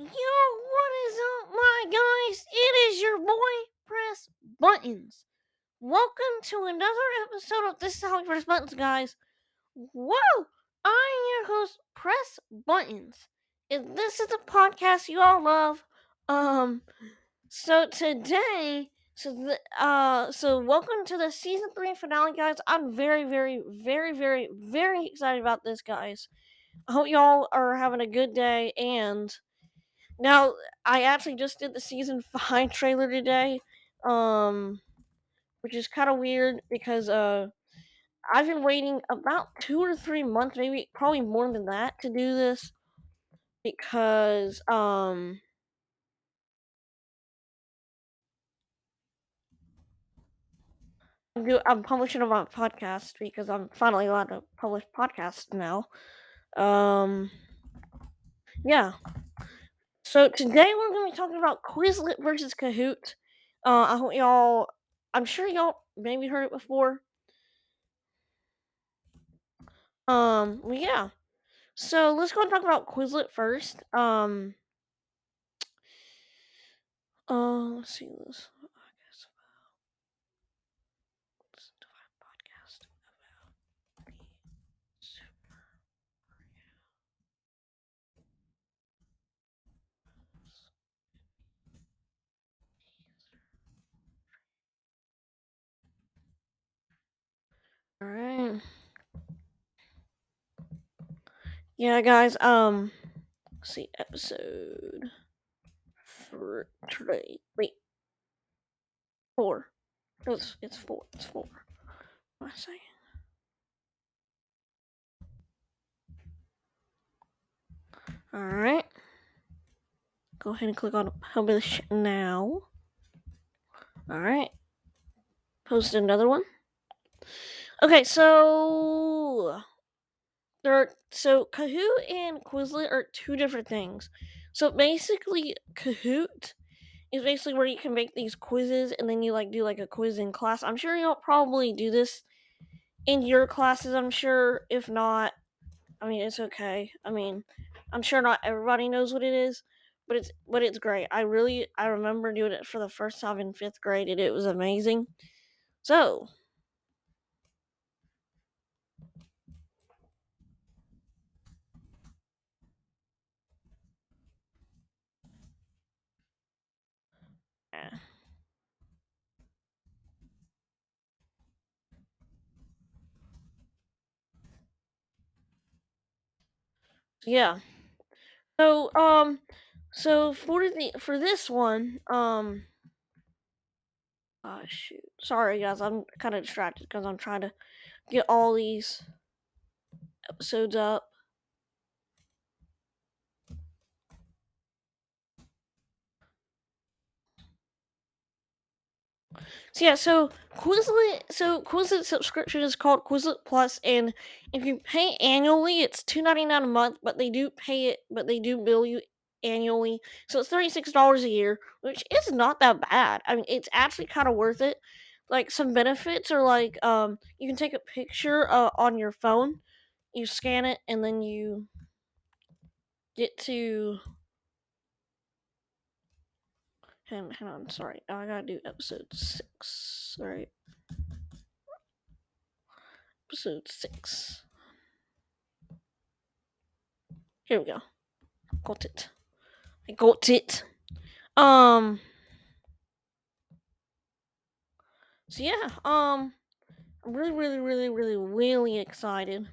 Yo, what is up, my guys? It is your boy, Press Buttons. Welcome to another episode of This is How We Press Buttons, guys. Whoa! I'm your host, Press Buttons. And this is a podcast you all love. Um, so today, so the, uh, so welcome to the season three finale, guys. I'm very, very, very, very, very excited about this, guys. I hope y'all are having a good day and now, I actually just did the season five trailer today, um, which is kind of weird because uh, I've been waiting about two or three months, maybe probably more than that, to do this because um. I'm, publishing on my podcast because I'm finally allowed to publish podcasts now. Um, yeah. So today we're going to be talking about Quizlet versus Kahoot. Uh, I hope y'all. I'm sure y'all maybe heard it before. Um, yeah. So let's go and talk about Quizlet first. Um, uh, let's see this. I guess about let's do a podcast about the Super All right. Yeah, guys. Um, see episode three. Wait, four. It's it's four. It's four. What am I saying? All right. Go ahead and click on publish now. All right. Post another one. Okay, so there are so Kahoot and Quizlet are two different things. So basically, Kahoot is basically where you can make these quizzes and then you like do like a quiz in class. I'm sure you'll probably do this in your classes. I'm sure. If not, I mean it's okay. I mean, I'm sure not everybody knows what it is, but it's but it's great. I really I remember doing it for the first time in fifth grade and it was amazing. So yeah. Yeah. So um so for the for this one, um ah shoot. Sorry guys, I'm kind of distracted because I'm trying to get all these episodes up. So yeah, so Quizlet, so Quizlet subscription is called Quizlet Plus, and if you pay annually, it's two ninety nine a month. But they do pay it, but they do bill you annually, so it's thirty six dollars a year, which is not that bad. I mean, it's actually kind of worth it. Like some benefits are like, um, you can take a picture uh, on your phone, you scan it, and then you get to. Hang, hang on, sorry, I gotta do episode six. Sorry. episode six. Here we go. Got it. I got it. Um. So yeah. Um. I'm really, really, really, really, really excited.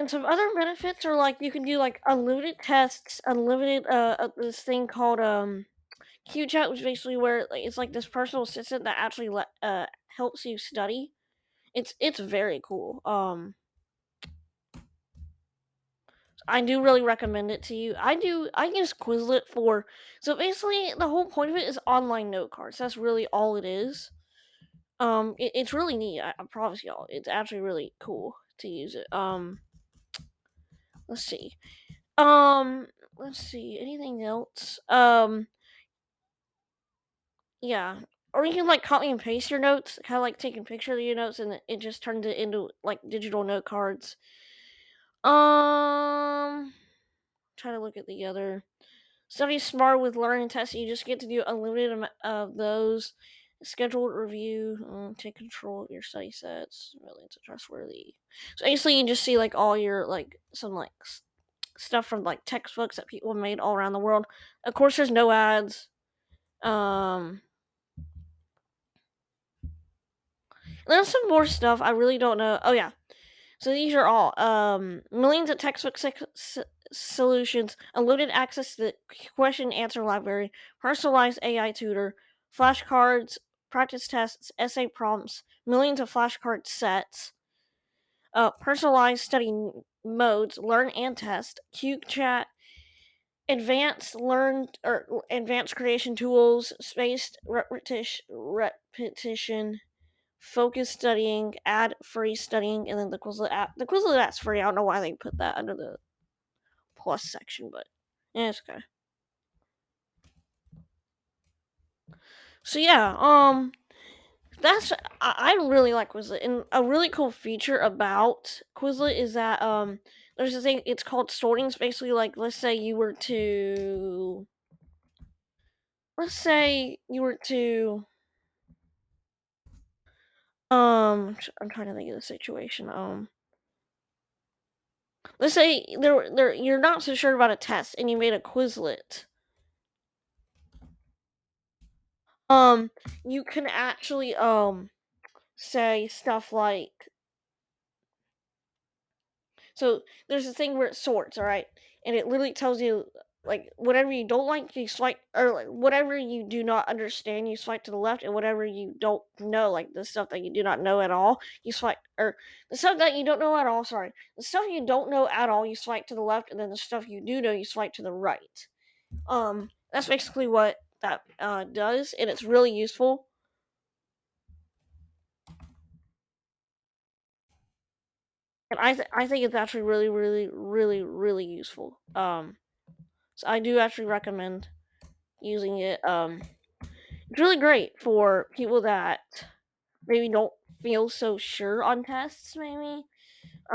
And some other benefits are like you can do like unlimited tests, unlimited uh, uh this thing called um Q chat, which basically where like, it's like this personal assistant that actually le- uh helps you study. It's it's very cool. Um, I do really recommend it to you. I do. I use Quizlet for so basically the whole point of it is online note cards. That's really all it is. Um, it, it's really neat. I, I promise y'all, it's actually really cool to use it. Um, let's see. Um, let's see. Anything else? Um, yeah, or you can like copy and paste your notes, kind of like taking picture of your notes, and it- just turns it into like digital note cards. Um, try to look at the other. Study smart with learning tests. You just get to do unlimited amount of those. Scheduled review. Um, take control of your study sets. Really, it's trustworthy. So basically, you just see like all your like some like stuff from like textbooks that people made all around the world. Of course, there's no ads. Um, there's some more stuff I really don't know. Oh yeah, so these are all um millions of textbook sec- s- solutions, unlimited access to the question answer library, personalized AI tutor, flashcards, practice tests, essay prompts, millions of flashcard sets, uh, personalized study modes, learn and test, Q chat, advanced learn or advanced creation tools, spaced repetition, repetition focus studying, ad free studying, and then the Quizlet app. The Quizlet app's free. I don't know why they put that under the plus section, but yeah, it's okay. So yeah, um, that's I, I really like Quizlet, and a really cool feature about Quizlet is that um, there's a thing. It's called sorting. It's basically like let's say you were to let's say you were to um, I'm trying to think of the situation. Um, let's say there there you're not so sure about a test, and you made a Quizlet. Um, you can actually um say stuff like so there's a thing where it sorts, all right, and it literally tells you like whatever you don't like, you swipe, or like whatever you do not understand, you swipe to the left, and whatever you don't know, like the stuff that you do not know at all, you swipe, or the stuff that you don't know at all. Sorry, the stuff you don't know at all, you swipe to the left, and then the stuff you do know, you swipe to the right. Um, that's basically what that uh, does, and it's really useful. and I th- I think it's actually really really really really useful. Um, so I do actually recommend using it. Um, it's really great for people that maybe don't feel so sure on tests. Maybe.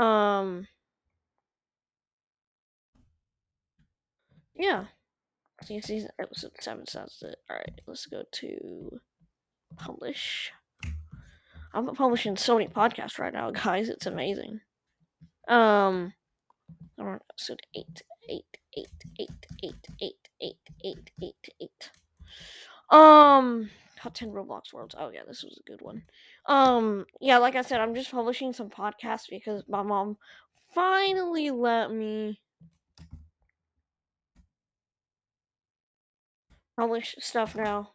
Um, yeah. See, season episode seven sounds it. All right, let's go to publish. I'm publishing so many podcasts right now, guys. It's amazing. Um, I'm on episode eight, eight, eight, eight, eight, eight, eight, eight, eight, eight. Um, top ten Roblox worlds. Oh yeah, this was a good one. Um, yeah, like I said, I'm just publishing some podcasts because my mom finally let me publish stuff now.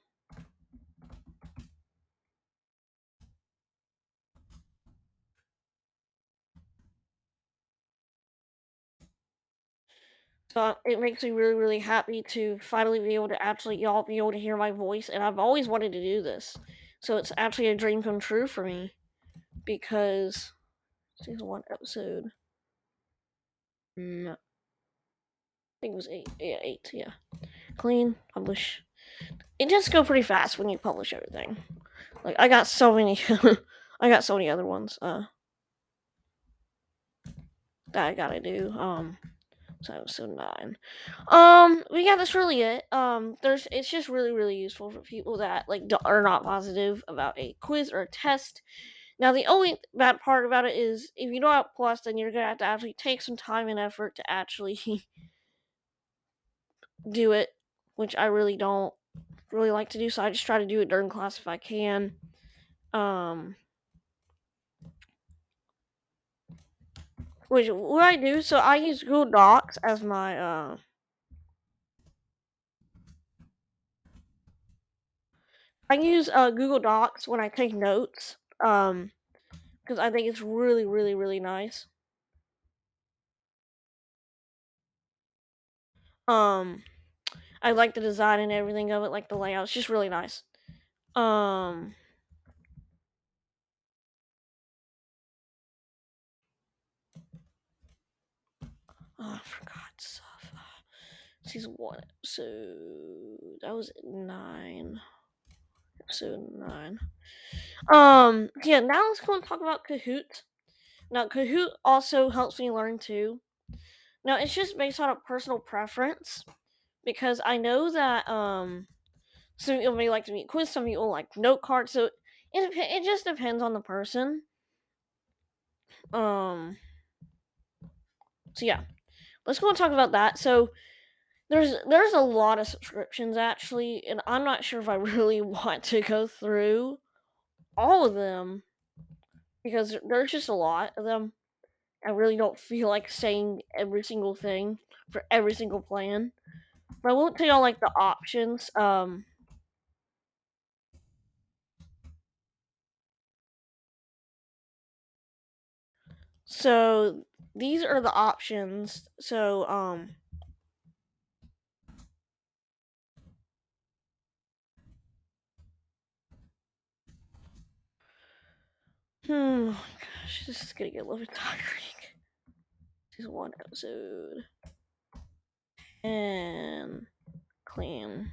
So uh, it makes me really, really happy to finally be able to actually y'all be able to hear my voice, and I've always wanted to do this. So it's actually a dream come true for me because season one episode. No, I think it was eight. Yeah, eight. Yeah, clean publish. It does go pretty fast when you publish everything. Like I got so many. I got so many other ones. Uh, that I gotta do. Um, so episode nine. Um, but yeah, that's really it. Um, there's it's just really really useful for people that like are not positive about a quiz or a test. Now the only bad part about it is if you don't have plus, then you're gonna have to actually take some time and effort to actually do it, which I really don't really like to do. So I just try to do it during class if I can. Um, which what I do, so I use Google Docs as my uh I use uh, Google Docs when I take notes, um, because I think it's really, really, really nice. Um, I like the design and everything of it, like the layout. It's just really nice. Um, oh, I forgot stuff. Season one episode. That was nine. episode nine. Um, yeah, now let's go and talk about Kahoot. Now, Kahoot also helps me learn too. Now, it's just based on a personal preference because I know that um some people may like to meet quiz, some people like note cards, so it it just depends on the person. Um, so yeah, let's go and talk about that. So there's there's a lot of subscriptions actually, and I'm not sure if I really want to go through all of them because there's just a lot of them. I really don't feel like saying every single thing for every single plan. But I won't tell y'all like the options. Um So these are the options. So um Hmm gosh, this is gonna get a little bit tiring. This is one episode. And clean.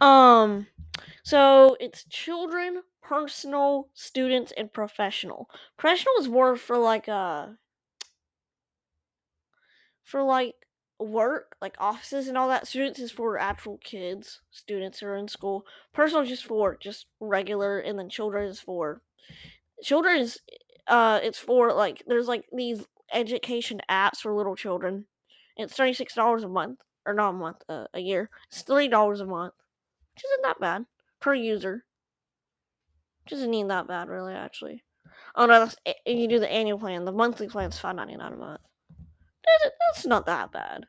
Um so it's children, personal, students, and professional. Professional is more for like uh for like work, like offices and all that. Students is for actual kids, students who are in school. Personal is just for just regular, and then children is for children is uh it's for like there's like these education apps for little children. It's thirty six dollars a month or not a month, uh, a year. It's three dollars a month, which isn't that bad per user. Which isn't even that bad, really. Actually, oh no, that's, you do the annual plan. The monthly plan is five ninety nine a month. That's not that bad.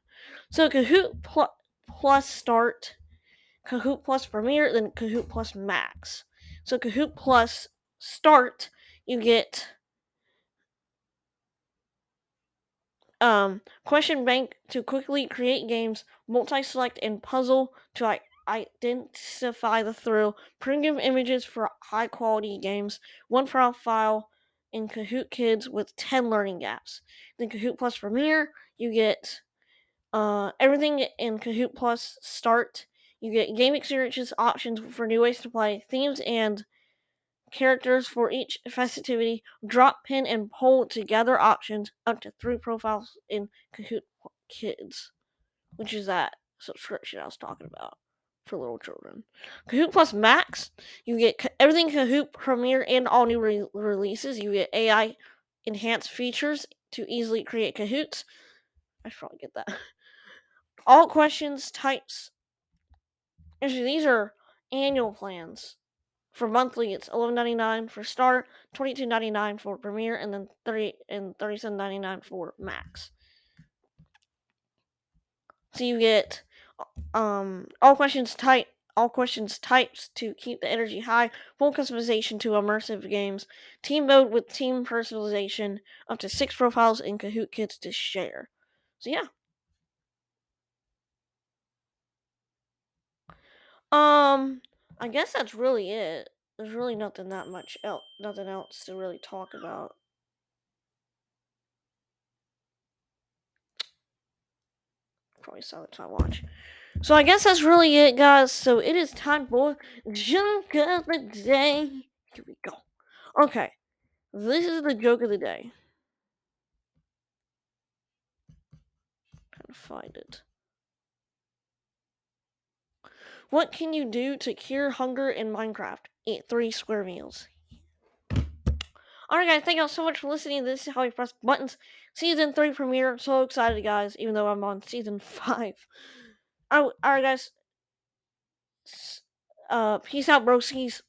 So Kahoot plus, plus Start, Kahoot plus Premier, then Kahoot plus Max. So Kahoot plus Start, you get um, question bank to quickly create games, multi-select and puzzle to like identify the thrill, premium images for high quality games, one profile in Kahoot Kids with 10 learning gaps. Then Kahoot Plus Premier, you get uh, everything in Kahoot Plus Start. You get game experiences, options for new ways to play, themes and characters for each festivity, drop, pin, and pull together options, up to three profiles in Kahoot Kids, which is that subscription I was talking about for little children. Kahoot Plus Max, you get everything Kahoot Premier and all new re- releases. You get AI enhanced features to easily create Kahoots. I should probably get that. All questions types. Actually, these are annual plans. For monthly, it's eleven ninety nine for start, twenty two ninety nine for premier, and then thirty and thirty seven ninety nine for Max. So you get um all questions type all questions types to keep the energy high, full customization to immersive games, team mode with team personalization, up to six profiles in Kahoot Kids to share. So yeah. Um, I guess that's really it. There's really nothing that much else, nothing else to really talk about. Probably the time watch. So I guess that's really it, guys. So it is time for joke of the day. Here we go. Okay, this is the joke of the day. Trying to find it. What can you do to cure hunger in Minecraft? Eat three square meals. Alright, guys, thank y'all so much for listening. This is how you press buttons. Season 3 premiere. So excited, guys, even though I'm on season 5. Alright, guys. Uh, peace out, broskies.